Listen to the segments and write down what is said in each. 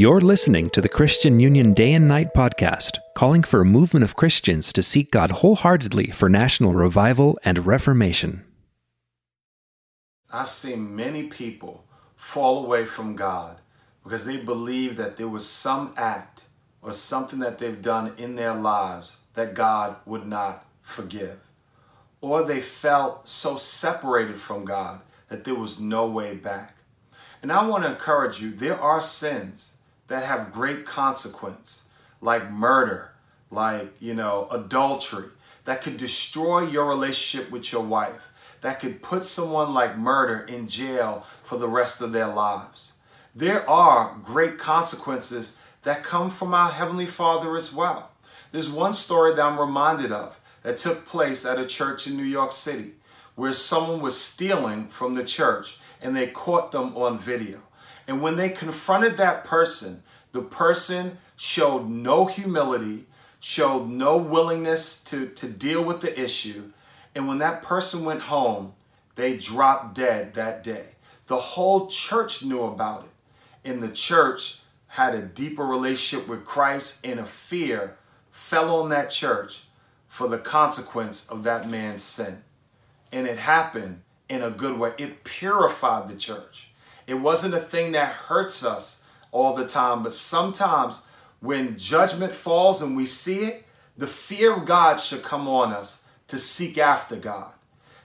You're listening to the Christian Union Day and Night podcast, calling for a movement of Christians to seek God wholeheartedly for national revival and reformation. I've seen many people fall away from God because they believe that there was some act or something that they've done in their lives that God would not forgive. Or they felt so separated from God that there was no way back. And I want to encourage you there are sins that have great consequence, like murder, like, you know, adultery, that could destroy your relationship with your wife, that could put someone like murder in jail for the rest of their lives. There are great consequences that come from our Heavenly Father as well. There's one story that I'm reminded of that took place at a church in New York City where someone was stealing from the church and they caught them on video. And when they confronted that person, the person showed no humility, showed no willingness to, to deal with the issue. And when that person went home, they dropped dead that day. The whole church knew about it. And the church had a deeper relationship with Christ, and a fear fell on that church for the consequence of that man's sin. And it happened in a good way. It purified the church. It wasn't a thing that hurts us all the time, but sometimes when judgment falls and we see it, the fear of God should come on us to seek after God.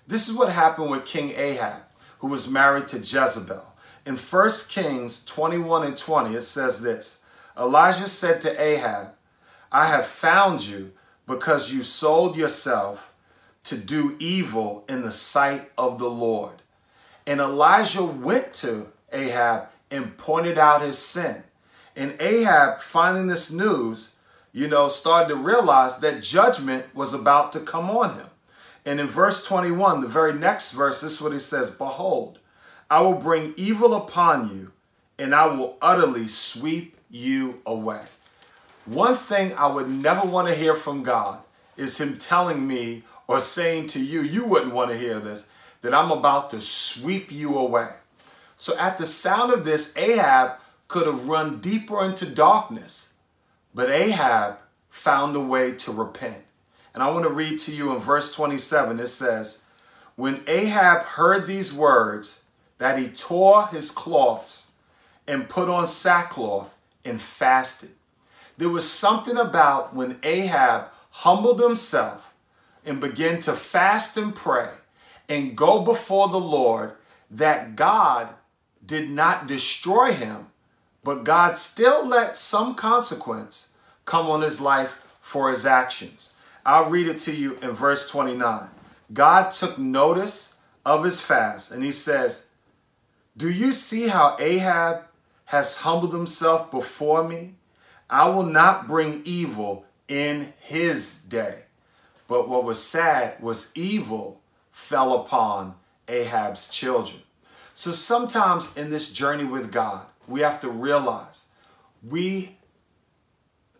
This is what happened with King Ahab, who was married to Jezebel. In 1 Kings 21 and 20, it says this Elijah said to Ahab, I have found you because you sold yourself to do evil in the sight of the Lord. And Elijah went to Ahab and pointed out his sin. And Ahab, finding this news, you know, started to realize that judgment was about to come on him. And in verse 21, the very next verse, this is what he says Behold, I will bring evil upon you, and I will utterly sweep you away. One thing I would never want to hear from God is Him telling me or saying to you, you wouldn't want to hear this, that I'm about to sweep you away. So at the sound of this, Ahab could have run deeper into darkness, but Ahab found a way to repent. And I want to read to you in verse 27. It says, When Ahab heard these words, that he tore his cloths and put on sackcloth and fasted. There was something about when Ahab humbled himself and began to fast and pray and go before the Lord that God did not destroy him, but God still let some consequence come on his life for his actions. I'll read it to you in verse 29. God took notice of his fast and he says, Do you see how Ahab has humbled himself before me? I will not bring evil in his day. But what was sad was evil fell upon Ahab's children. So sometimes in this journey with God, we have to realize we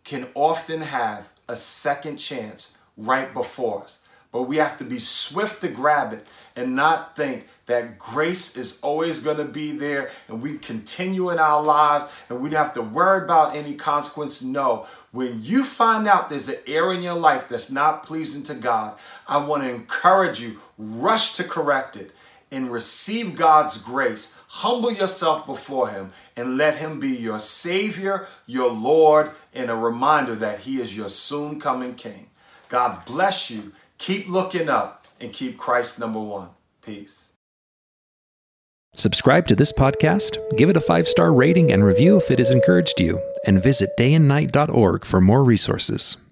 can often have a second chance right before us. But we have to be swift to grab it and not think that grace is always going to be there and we continue in our lives and we don't have to worry about any consequence. No, when you find out there's an area in your life that's not pleasing to God, I want to encourage you, rush to correct it and receive God's grace. Humble yourself before Him and let Him be your Savior, your Lord, and a reminder that He is your soon coming King. God bless you. Keep looking up and keep Christ number one. Peace. Subscribe to this podcast, give it a five star rating and review if it has encouraged you, and visit dayandnight.org for more resources.